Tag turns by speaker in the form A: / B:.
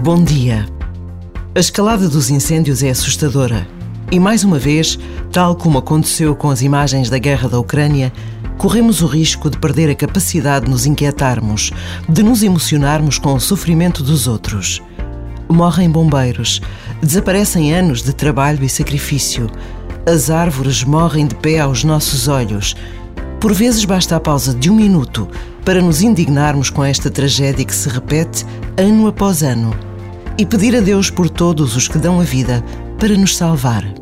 A: Bom dia. A escalada dos incêndios é assustadora. E mais uma vez, tal como aconteceu com as imagens da guerra da Ucrânia, corremos o risco de perder a capacidade de nos inquietarmos, de nos emocionarmos com o sofrimento dos outros. Morrem bombeiros, desaparecem anos de trabalho e sacrifício. As árvores morrem de pé aos nossos olhos. Por vezes basta a pausa de um minuto para nos indignarmos com esta tragédia que se repete ano após ano e pedir a Deus por todos os que dão a vida para nos salvar.